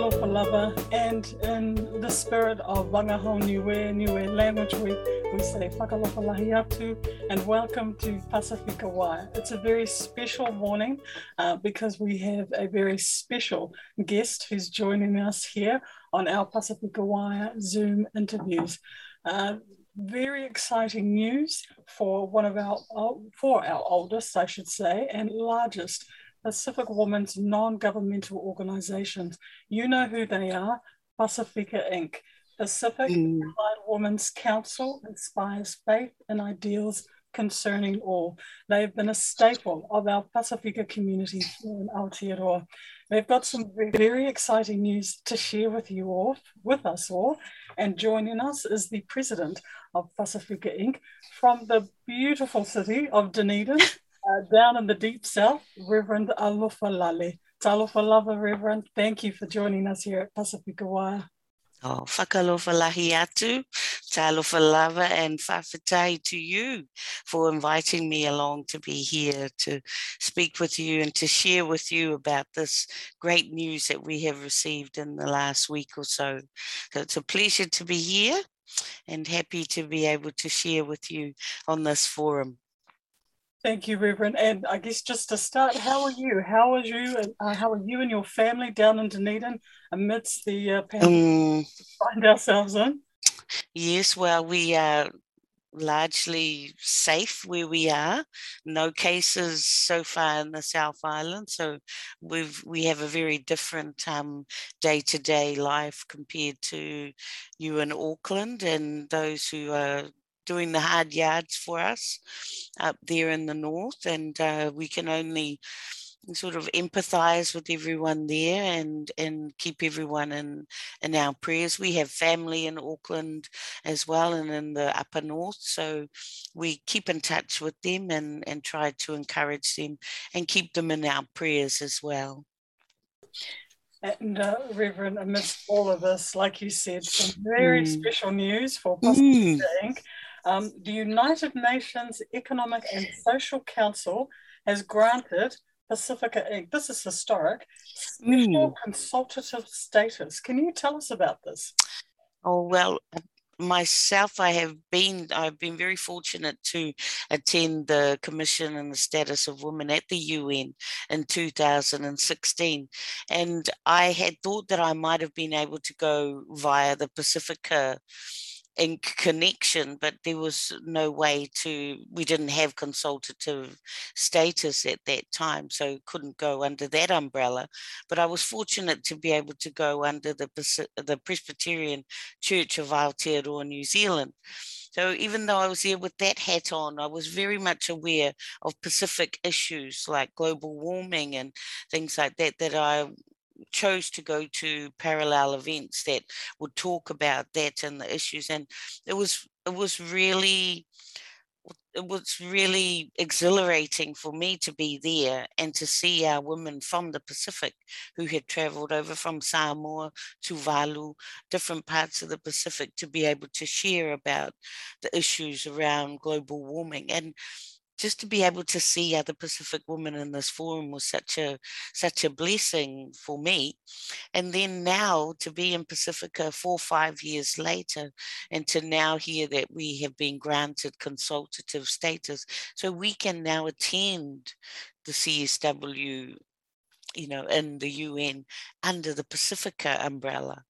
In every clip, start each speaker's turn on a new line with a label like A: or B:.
A: Whakalofa Lava, and in the spirit of Vagahau Niue, Niue Language Week, we say Whakalofa Lahi Atu and welcome to Pacifica Wire. It's a very special morning uh, because we have a very special guest who's joining us here on our Pacifica Wire Zoom interviews. Uh, very exciting news for one of our for our oldest, I should say, and largest Pacific Women's non-governmental organizations. You know who they are, Pacifica Inc. Pacific mm. Women's Council inspires faith and ideals concerning all. They've been a staple of our Pacifica community here in Aotearoa. They've got some very exciting news to share with you all, with us all. And joining us is the president of Pacifica Inc. from the beautiful city of Dunedin, uh, down in the deep south, Reverend Alofa Lale. Talofa Lava, Reverend. Thank you for joining us here at Pacifica Wire.
B: Oh, whakalofa lahi atu, talofa lava and whawhetai to you for inviting me along to be here to speak with you and to share with you about this great news that we have received in the last week or so. So it's a pleasure to be here and happy to be able to share with you on this forum.
A: Thank you, Reverend. And I guess just to start, how are you? How are you? Uh, how are you and your family down in Dunedin amidst the uh, pandemic um, find ourselves in?
B: Yes, well, we are largely safe where we are. No cases so far in the South Island, so we've we have a very different day to day life compared to you in Auckland and those who are doing the hard yards for us up there in the north, and uh, we can only sort of empathize with everyone there and and keep everyone in in our prayers we have family in auckland as well and in the upper north so we keep in touch with them and and try to encourage them and keep them in our prayers as well
A: and uh, Reverend, amidst all of this, like you said, some very mm. special news for Pacifica mm. Inc. Um, the United Nations Economic and Social Council has granted Pacifica Inc. This is historic. Special mm. consultative status. Can you tell us about this?
B: Oh well, myself i have been i've been very fortunate to attend the commission on the status of women at the un in 2016 and i had thought that i might have been able to go via the pacifica in connection, but there was no way to, we didn't have consultative status at that time, so couldn't go under that umbrella. But I was fortunate to be able to go under the, the Presbyterian Church of Aotearoa, New Zealand. So even though I was there with that hat on, I was very much aware of Pacific issues like global warming and things like that that I chose to go to parallel events that would talk about that and the issues and it was it was really it was really exhilarating for me to be there and to see our women from the Pacific who had traveled over from Samoa Tuvalu, different parts of the Pacific, to be able to share about the issues around global warming. And just to be able to see other Pacific women in this forum was such a such a blessing for me. And then now to be in Pacifica four five years later, and to now hear that we have been granted consultative status, so we can now attend the CSW you know, in the UN under the Pacifica umbrella.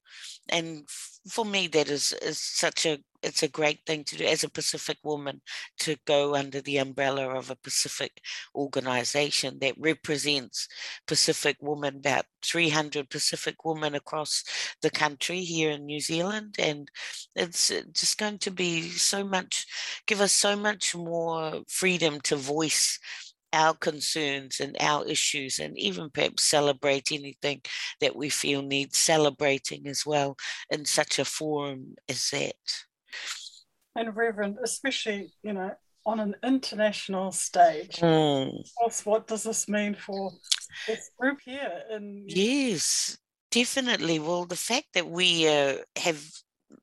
B: And for me, that is, is such a it's a great thing to do as a Pacific woman to go under the umbrella of a Pacific organization that represents Pacific women, about 300 Pacific women across the country here in New Zealand. And it's just going to be so much, give us so much more freedom to voice our concerns and our issues, and even perhaps celebrate anything that we feel needs celebrating as well in such a forum as that.
A: And Reverend, especially, you know, on an international stage, mm. of course, what does this mean for this group here? In-
B: yes, definitely. Well, the fact that we uh, have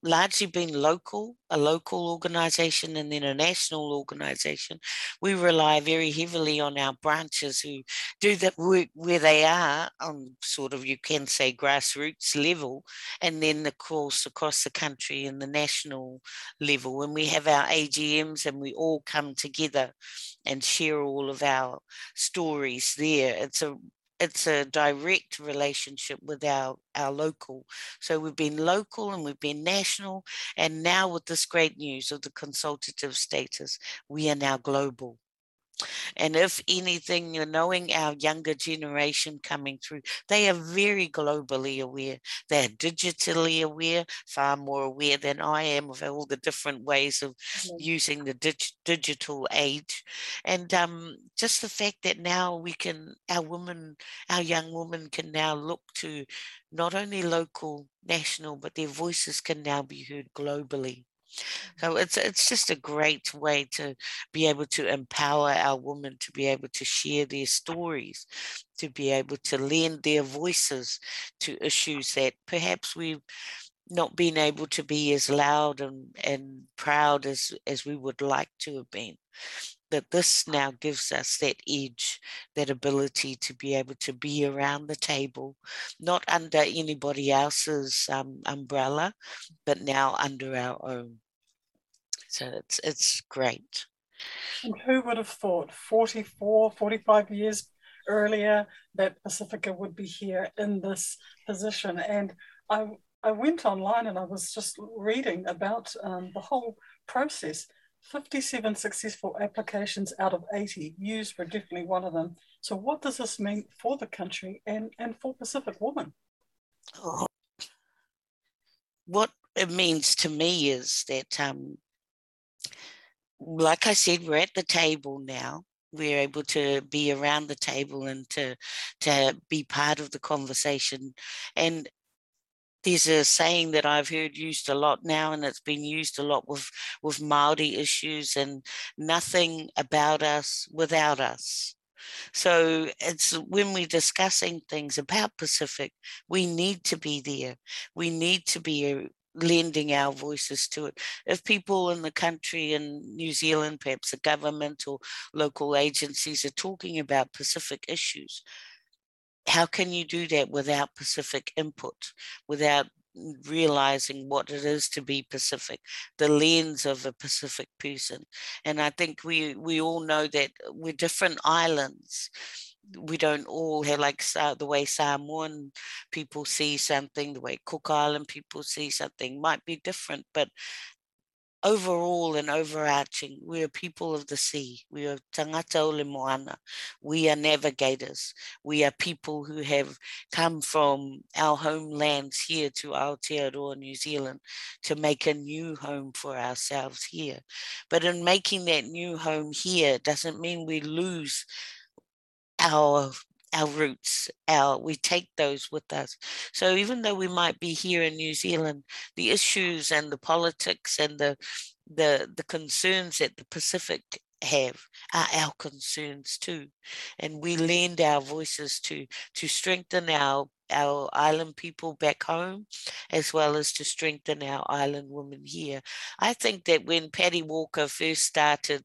B: largely been local, a local organisation and then a national organisation. We rely very heavily on our branches who do that work where they are on sort of, you can say, grassroots level, and then of course across the country and the national level. And we have our AGMs and we all come together and share all of our stories there. It's a it's a direct relationship with our our local. So we've been local and we've been national and now with this great news of the consultative status we are now global and if anything, you're knowing our younger generation coming through, they are very globally aware. They're digitally aware, far more aware than I am of all the different ways of using the dig- digital age. And um, just the fact that now we can, our women, our young women can now look to not only local, national, but their voices can now be heard globally. So it's it's just a great way to be able to empower our women to be able to share their stories, to be able to lend their voices to issues that perhaps we've not been able to be as loud and, and proud as, as we would like to have been. That this now gives us that edge, that ability to be able to be around the table, not under anybody else's um, umbrella, but now under our own. So it's it's great.
A: And who would have thought 44, 45 years earlier that Pacifica would be here in this position? And I I went online and I was just reading about um, the whole process. 57 successful applications out of 80. Yous were definitely one of them. So, what does this mean for the country and, and for Pacific women? Oh,
B: what it means to me is that um, like I said, we're at the table now. We're able to be around the table and to to be part of the conversation. And there's a saying that I've heard used a lot now, and it's been used a lot with with Maori issues, and nothing about us without us. So it's when we're discussing things about Pacific, we need to be there. We need to be lending our voices to it. If people in the country in New Zealand, perhaps the government or local agencies are talking about Pacific issues, how can you do that without Pacific input, without realizing what it is to be Pacific, the lens of a Pacific person? And I think we we all know that we're different islands we don't all have like the way Samoan people see something, the way Cook Island people see something might be different, but overall and overarching, we are people of the sea. We are tangata o le moana. We are navigators. We are people who have come from our homelands here to Aotearoa, New Zealand, to make a new home for ourselves here. But in making that new home here doesn't mean we lose our our roots our we take those with us. So even though we might be here in new zealand the issues and the politics and the the the concerns that the pacific have are our concerns too. And we lend our voices to to strengthen our our island people back home as well as to strengthen our island women here. I think that when patty walker first started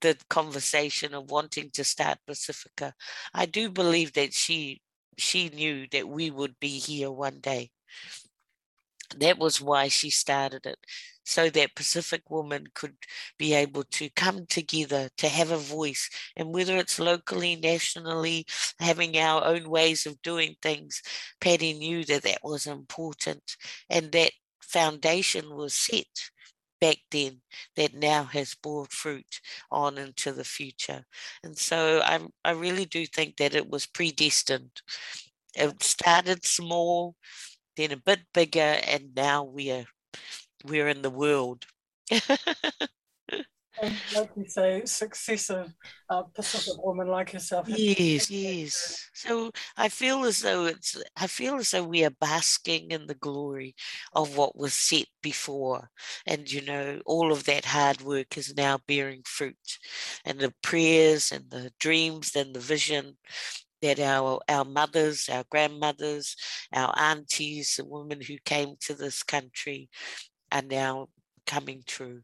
B: the conversation of wanting to start Pacifica, I do believe that she she knew that we would be here one day. That was why she started it, so that Pacific women could be able to come together to have a voice. And whether it's locally, nationally, having our own ways of doing things, Patty knew that that was important and that foundation was set back then that now has bore fruit on into the future. And so I, I really do think that it was predestined. It started small, then a bit bigger, and now we're we're in the world.
A: and like you say, successive uh, Pacific woman like yourself.
B: Yes, yes. So I feel as though it's, I feel as though we are basking in the glory of what was set before. And, you know, all of that hard work is now bearing fruit. And the prayers and the dreams and the vision that our, our mothers, our grandmothers, our aunties, the women who came to this country are now coming true.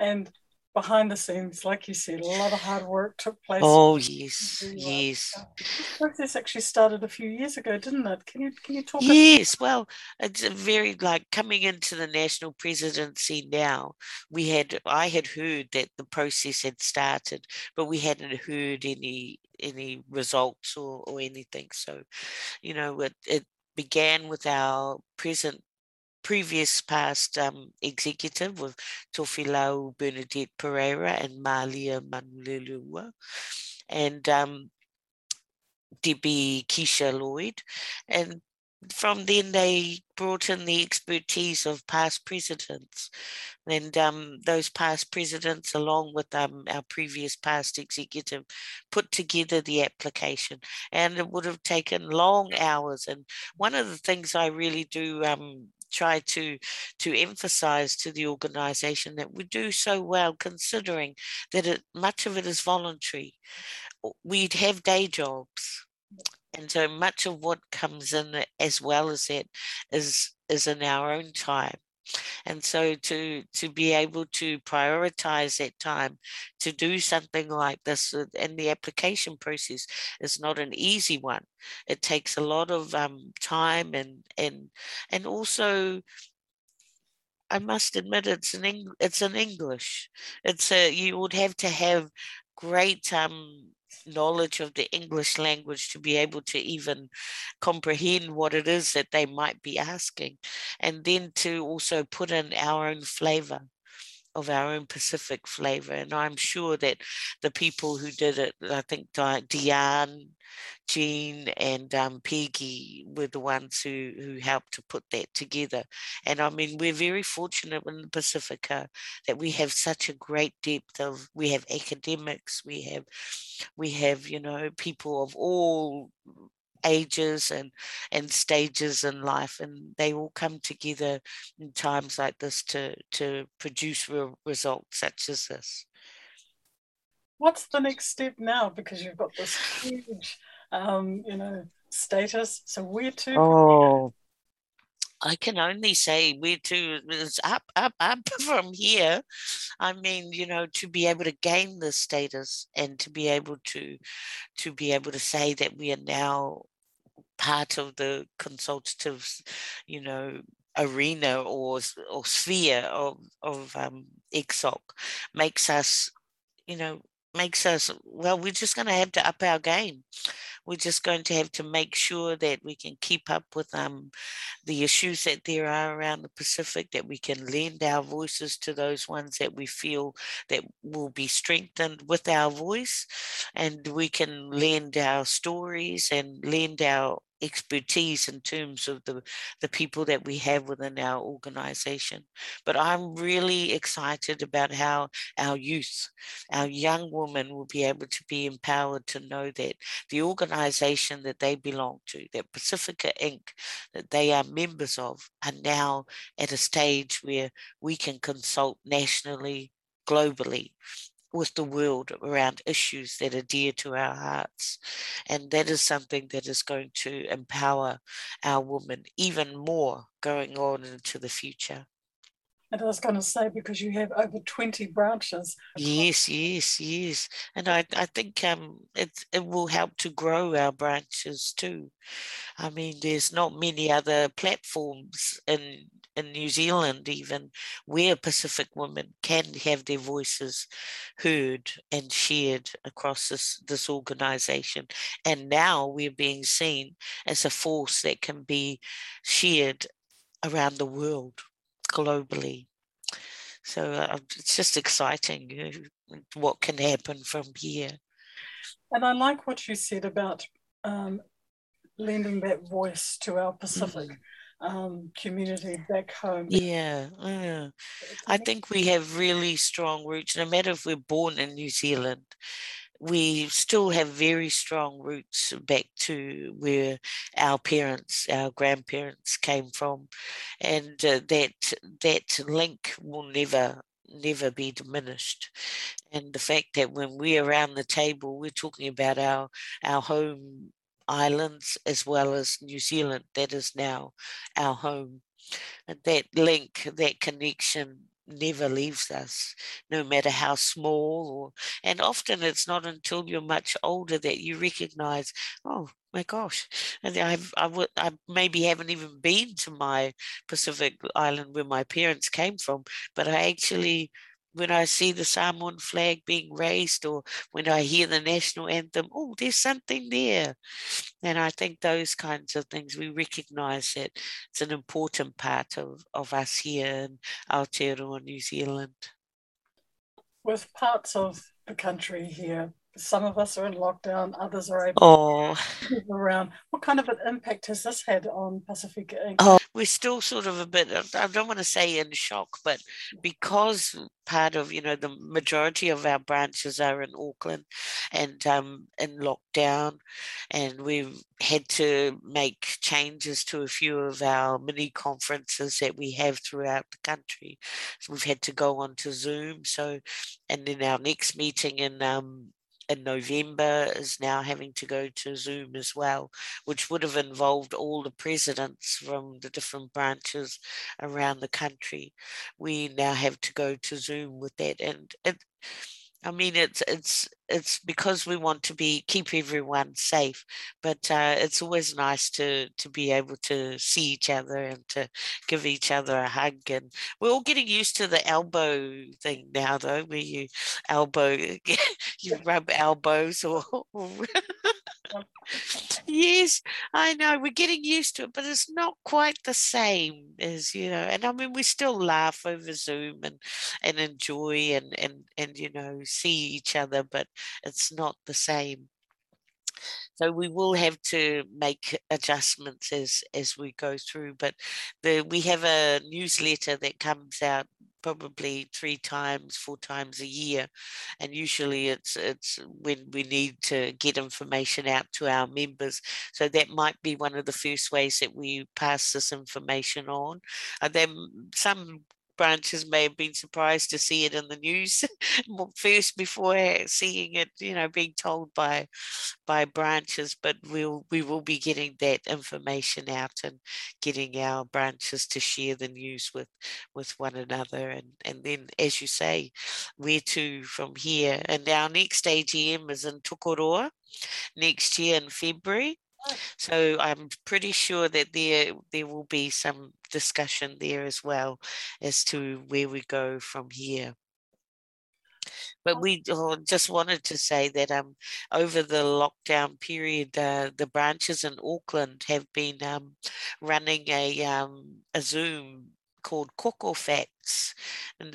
A: And behind the scenes, like you said, a lot of hard work took place.
B: Oh yes, yes.
A: This process actually started a few years ago, didn't it? Can you can you talk?
B: Yes, well, it's a very like coming into the national presidency now. We had I had heard that the process had started, but we hadn't heard any any results or, or anything. So, you know, it, it began with our present previous past um, executive with Tofilau Bernadette Pereira and Malia Manulua and um, Debbie Keisha Lloyd. And from then they brought in the expertise of past presidents. And um, those past presidents along with um, our previous past executive put together the application. And it would have taken long hours. And one of the things i really do um, try to to emphasize to the organization that we do so well considering that it, much of it is voluntary. We'd have day jobs. And so much of what comes in as well as that is is in our own time and so to to be able to prioritize that time to do something like this and the application process is not an easy one it takes a lot of um, time and and and also I must admit it's an Eng- it's in English. It's a you would have to have great um knowledge of the English language to be able to even comprehend what it is that they might be asking, and then to also put in our own flavor of our own Pacific flavor. And I'm sure that the people who did it, I think Diane, Jean, and um, Peggy were the ones who, who helped to put that together. And I mean, we're very fortunate in the Pacifica that we have such a great depth of, we have academics, we have, we have, you know, people of all ages and and stages in life and they all come together in times like this to to produce real results such as this.
A: What's the next step now? Because you've got this huge um you know status. So where to
B: oh I can only say where to is up, up, up from here. I mean, you know, to be able to gain this status and to be able to to be able to say that we are now part of the consultative, you know, arena or or sphere of of um, ECOSOC makes us, you know, makes us well. We're just going to have to up our game we're just going to have to make sure that we can keep up with um, the issues that there are around the Pacific, that we can lend our voices to those ones that we feel that will be strengthened with our voice, and we can lend our stories and lend our expertise in terms of the, the people that we have within our organization. But I'm really excited about how our youth, our young women will be able to be empowered to know that the organization that they belong to, that Pacifica Inc., that they are members of, are now at a stage where we can consult nationally, globally, with the world around issues that are dear to our hearts. And that is something that is going to empower our women even more going on into the future.
A: And I was going to say, because you have over 20 branches.
B: Yes, yes, yes. And I, I think um, it, it will help to grow our branches too. I mean, there's not many other platforms in in New Zealand, even where Pacific women can have their voices heard and shared across this, this organization. And now we're being seen as a force that can be shared around the world globally. So uh, it's just exciting you know, what can happen from here.
A: And I like what you said about um, lending that voice to our Pacific. Mm-hmm um, community back home.
B: Yeah, yeah. I think we have really strong roots. No matter if we're born in New Zealand, we still have very strong roots back to where our parents, our grandparents came from, and uh, that that link will never never be diminished. And the fact that when we're around the table, we're talking about our our home islands as well as New Zealand, that is now our home. And that link, that connection never leaves us, no matter how small or and often it's not until you're much older that you recognize, oh my gosh, and I've I would I maybe haven't even been to my Pacific island where my parents came from, but I actually when I see the Samoan flag being raised or when I hear the national anthem, oh, there's something there. And I think those kinds of things, we recognize that it's an important part of, of us here in Aotearoa, New Zealand.
A: With parts of the country here some of us are in lockdown, others are able
B: oh.
A: to move around. What kind of an impact has this had on Pacific Inc?
B: Oh, we're still sort of a bit, I don't want to say in shock, but because part of, you know, the majority of our branches are in Auckland and um, in lockdown, and we've had to make changes to a few of our mini conferences that we have throughout the country. So we've had to go on to Zoom. So, and then our next meeting in um, in November is now having to go to Zoom as well, which would have involved all the presidents from the different branches around the country. We now have to go to Zoom with that. And it, I mean, it's it's it's because we want to be keep everyone safe, but uh, it's always nice to to be able to see each other and to give each other a hug. And we're all getting used to the elbow thing now, though, where you elbow, you rub elbows or. yes, I know we're getting used to it, but it's not quite the same as you know. And I mean, we still laugh over Zoom and and enjoy and and and you know see each other, but it's not the same. So we will have to make adjustments as as we go through. But the we have a newsletter that comes out probably three times, four times a year, and usually it's it's when we need to get information out to our members. So that might be one of the first ways that we pass this information on. And then some branches may have been surprised to see it in the news first before seeing it, you know, being told by by branches. But we'll we will be getting that information out and getting our branches to share the news with with one another. And and then, as you say, where to from here? And our next AGM is in Tokoroa next year in February. Oh. So I'm pretty sure that there there will be some discussion there as well as to where we go from here. But we oh, just wanted to say that um, over the lockdown period, uh, the branches in Auckland have been um, running a um, a Zoom called Koko Facts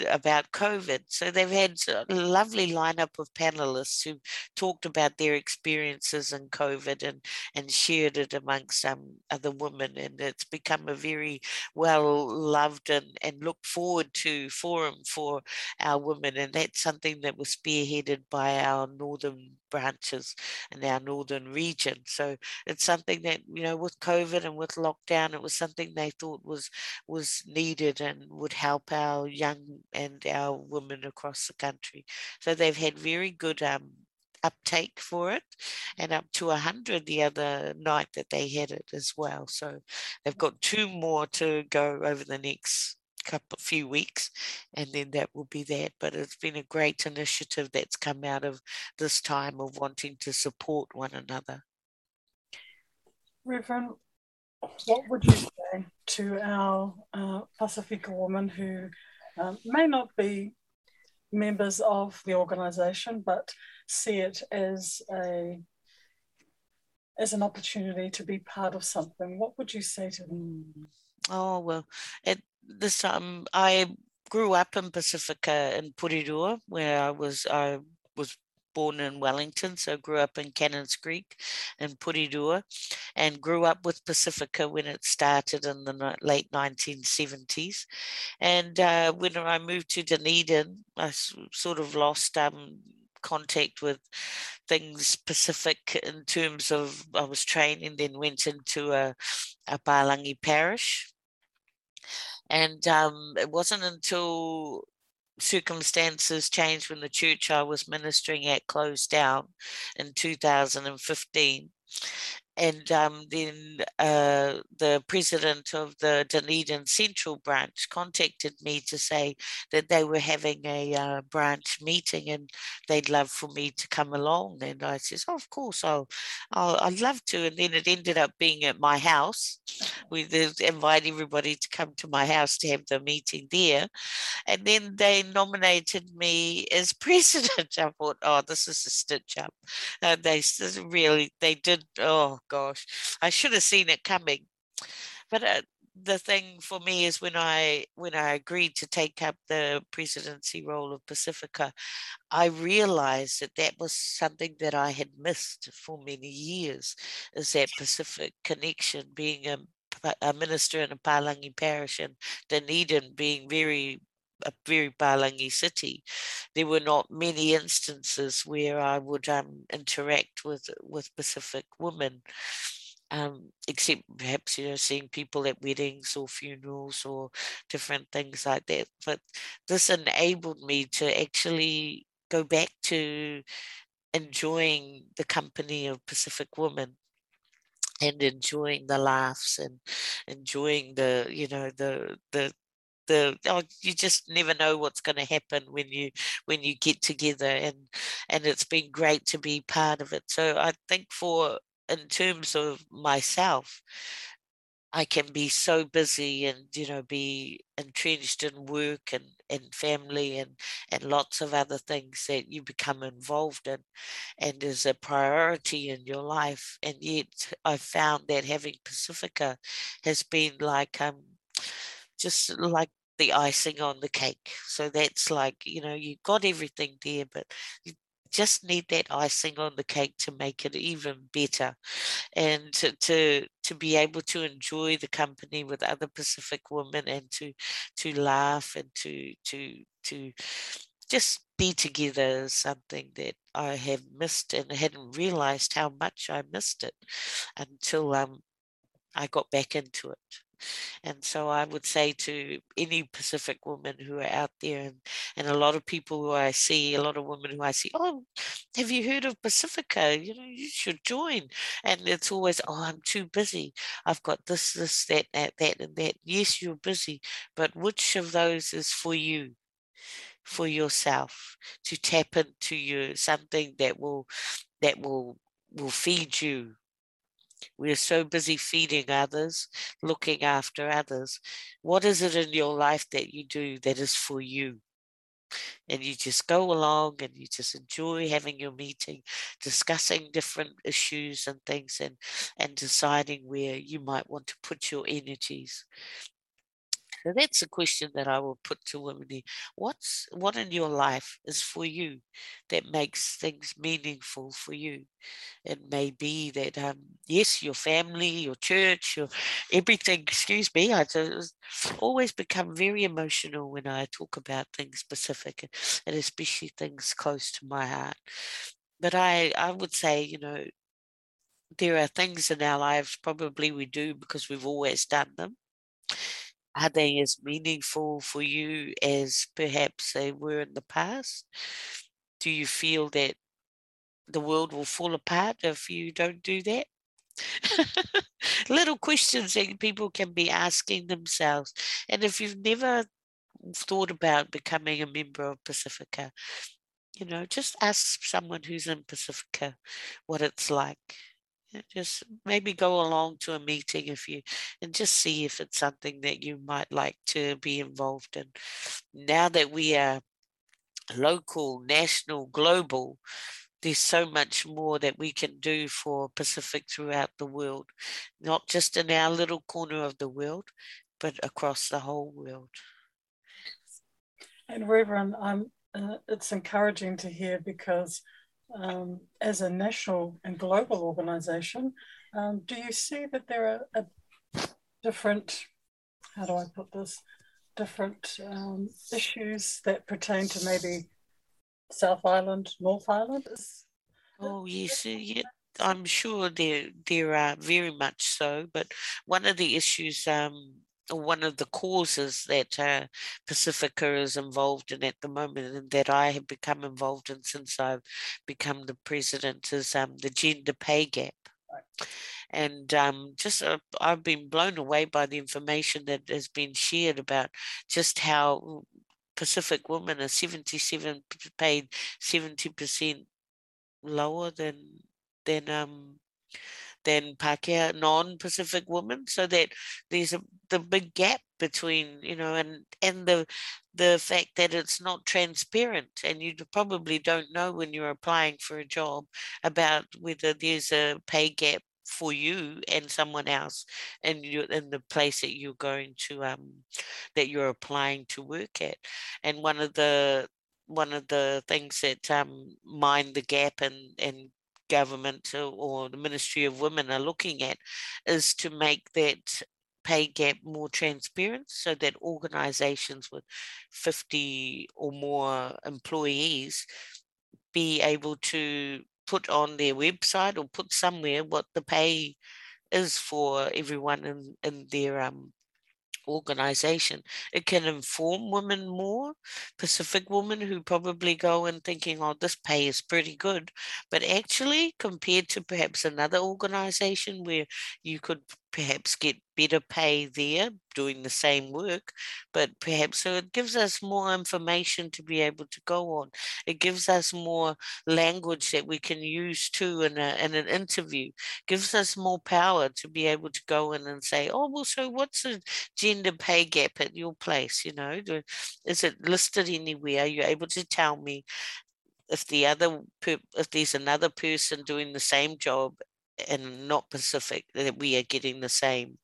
B: about COVID. So they've had a lovely lineup of panelists who talked about their experiences in COVID and, and shared it amongst um, other women. And it's become a very well loved and, and looked forward to forum for our women. And that's something that was spearheaded by our northern branches in our northern region. So it's something that, you know, with COVID and with lockdown, it was something they thought was was needed and would help our young and our women across the country. So they've had very good um, uptake for it and up to 100 the other night that they had it as well. So they've got two more to go over the next couple few weeks and then that will be that but it's been a great initiative that's come out of this time of wanting to support one another
A: reverend what would you say to our uh, pacifica women who um, may not be members of the organization but see it as a as an opportunity to be part of something? What would you say to them?
B: Oh well it this um I grew up in Pacifica in Porirua, where I was I was born in Wellington, so grew up in Cannons Creek in Porirua, and grew up with Pacifica when it started in the late 1970s. And uh, when I moved to Dunedin, I sort of lost um, contact with things Pacific in terms of I was training, then went into a, a Palangi parish and um, it wasn't until circumstances changed when the church I was ministering at closed down in 2015 and um, then uh, the president of the Dunedin Central branch contacted me to say that they were having a uh, branch meeting and they'd love for me to come along. And I says, oh, of course, I'll, I'll, I'd love to. And then it ended up being at my house. We invited everybody to come to my house to have the meeting there. And then they nominated me as president. I thought, oh, this is a stitch up. Uh, they really, they did, oh, gosh, I should have seen it coming. But uh, the thing for me is when I when I agreed to take up the presidency role of Pacifica, I realized that that was something that I had missed for many years, is that Pacific connection, being a, a minister in a Palangi parish and Dunedin being very a very Palangi city, there were not many instances where I would um, interact with with Pacific women, um, except perhaps you know seeing people at weddings or funerals or different things like that. But this enabled me to actually go back to enjoying the company of Pacific women and enjoying the laughs and enjoying the you know the the the oh, you just never know what's going to happen when you when you get together and and it's been great to be part of it. So i think for in terms of myself I can be so busy and you know be entrenched in work and, and family and and lots of other things that you become involved in and is a priority in your life. And yet I found that having Pacifica has been like um just like the icing on the cake. So that's like, you know, you've got everything there, but you just need that icing on the cake to make it even better and to, to to be able to enjoy the company with other pacific women and to to laugh and to to to just be together is something that I have missed and hadn't realized how much I missed it until um, I got back into it. And so I would say to any Pacific woman who are out there, and, and a lot of people who I see, a lot of women who I see, oh, have you heard of Pacifica? You know, you should join. And it's always, oh, I'm too busy. I've got this, this, that, that, that, and that. Yes, you're busy, but which of those is for you? For yourself to tap into you something that will that will will feed you we are so busy feeding others, looking after others. What is it in your life that you do that is for you? And you just go along and you just enjoy having your meeting, discussing different issues and things, and, and deciding where you might want to put your energies. So that's a question that I will put to women. What's what in your life is for you that makes things meaningful for you? It may be that um, yes, your family, your church, your everything. Excuse me, I just always become very emotional when I talk about things specific, and especially things close to my heart. But I, I would say, you know, there are things in our lives probably we do because we've always done them are they as meaningful for you as perhaps they were in the past? Do you feel that the world will fall apart if you don't do that? Little questions that people can be asking themselves. And if you've never thought about becoming a member of Pacifica, you know, just ask someone who's in Pacifica what it's like just maybe go along to a meeting if you and just see if it's something that you might like to be involved in. Now that we are local national global there's so much more that we can do for pacific throughout the world not just in our little corner of the world but across the whole world.
A: And reverend uh, it's encouraging to hear because um, as a national and global organization, um, do you see that there are a different, how do I put this, different um, issues that pertain to maybe South Island, North Island?
B: Oh, yes, yeah, I'm sure there there are very much so. But one of the issues um, one of the causes that uh, Pacifica is involved in at the moment, and that I have become involved in since I've become the president, is um, the gender pay gap. Right. And um, just uh, I've been blown away by the information that has been shared about just how Pacific women are 77 paid 70% lower than than um than Pākehā non-Pacific women, so that there's a the big gap between you know and and the the fact that it's not transparent and you probably don't know when you're applying for a job about whether there's a pay gap for you and someone else and you in the place that you're going to um that you're applying to work at. And one of the one of the things that um mind the gap and and government or the Ministry of Women are looking at is to make that pay gap more transparent so that organizations with 50 or more employees be able to put on their website or put somewhere what the pay is for everyone in, in their um, organization. It can inform women more, Pacific women who probably go in thinking, oh, this pay is pretty good. But actually, compared to perhaps another organization where you could perhaps get better pay there doing the same work, but perhaps so it gives us more information to be able to go on. It gives us more language that we can use too in, a, in an interview, gives us more power to be able to go in and say, oh, well, so what's the gender pay gap at your place? You know, is it listed anywhere? Are you able to tell me if the other if there's another person doing the same job and not Pacific that we are getting the same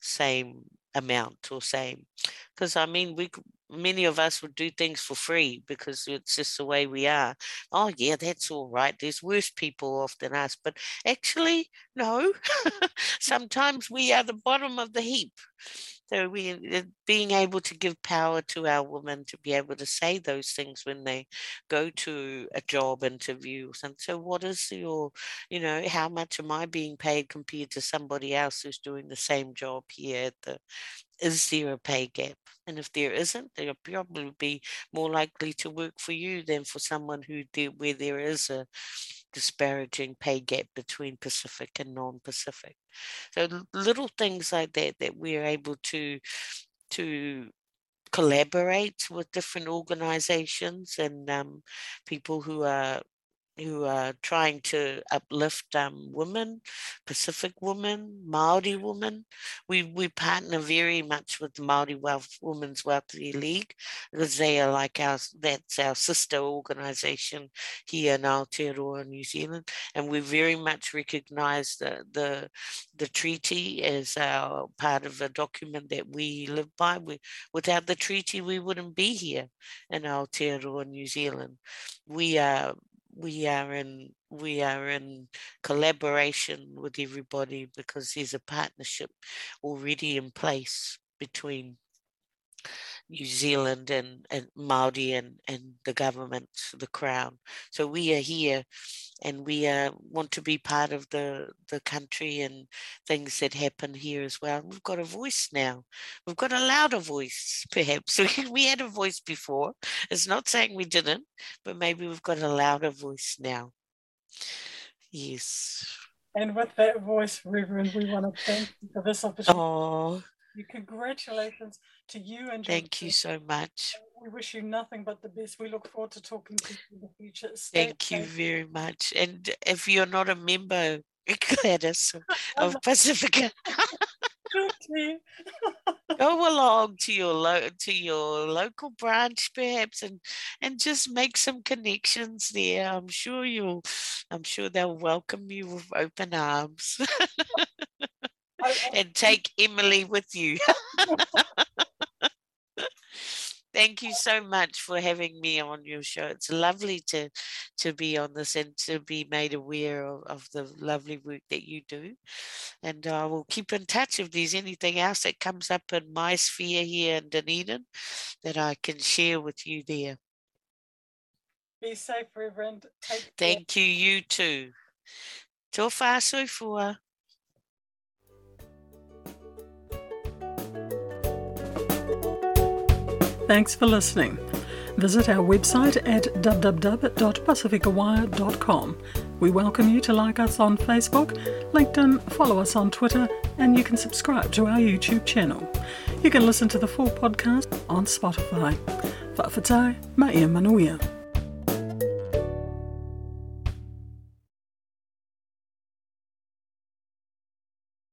B: same amount or same because I mean we many of us would do things for free because it's just the way we are. Oh yeah, that's all right. There's worse people off than us, but actually no. Sometimes we are the bottom of the heap. So we uh, being able to give power to our women to be able to say those things when they go to a job interview. And so what is your, you know, how much am I being paid compared to somebody else who's doing the same job here the is there a pay gap? And if there isn't, they'll probably be more likely to work for you than for someone who where there is a disparaging pay gap between Pacific and non-Pacific. So little things like that that we're able to to collaborate with different organizations and um, people who are who are trying to uplift um, women, Pacific women, Maori women. We we partner very much with the Maori Wealth Women's Welfare League because they are like our that's our sister organisation here in Aotearoa, New Zealand, and we very much recognise the the the treaty as our part of a document that we live by. We, without the treaty, we wouldn't be here in Aotearoa, New Zealand. We are we are in we are in collaboration with everybody because there's a partnership already in place between New Zealand and, and Maori and, and the government, the crown. So we are here and we uh, want to be part of the, the country and things that happen here as well. We've got a voice now. We've got a louder voice, perhaps. we had a voice before. It's not saying we didn't, but maybe we've got a louder voice now. Yes.
A: And with that voice, Reverend, we want to thank you for this opportunity.
B: Oh,
A: Congratulations to you and
B: thank you so much.
A: We wish you nothing but the best. We look forward to talking to you in the future.
B: Stay thank safe. you very much. And if you're not a member, Gladys of Pacifica. Go along to your lo- to your local branch perhaps and and just make some connections there. I'm sure you'll I'm sure they'll welcome you with open arms. and take Emily with you. Thank you so much for having me on your show. It's lovely to to be on this and to be made aware of, of the lovely work that you do. And I will keep in touch if there's anything else that comes up in my sphere here in Dunedin that I can share with you there.
A: Be safe, Reverend.
B: Take Thank care. you, you too. Tofa soifua.
A: Thanks for listening. Visit our website at www.pacificawire.com. We welcome you to like us on Facebook, LinkedIn, follow us on Twitter, and you can subscribe to our YouTube channel. You can listen to the full podcast on Spotify. Whaafatai, mai manuia.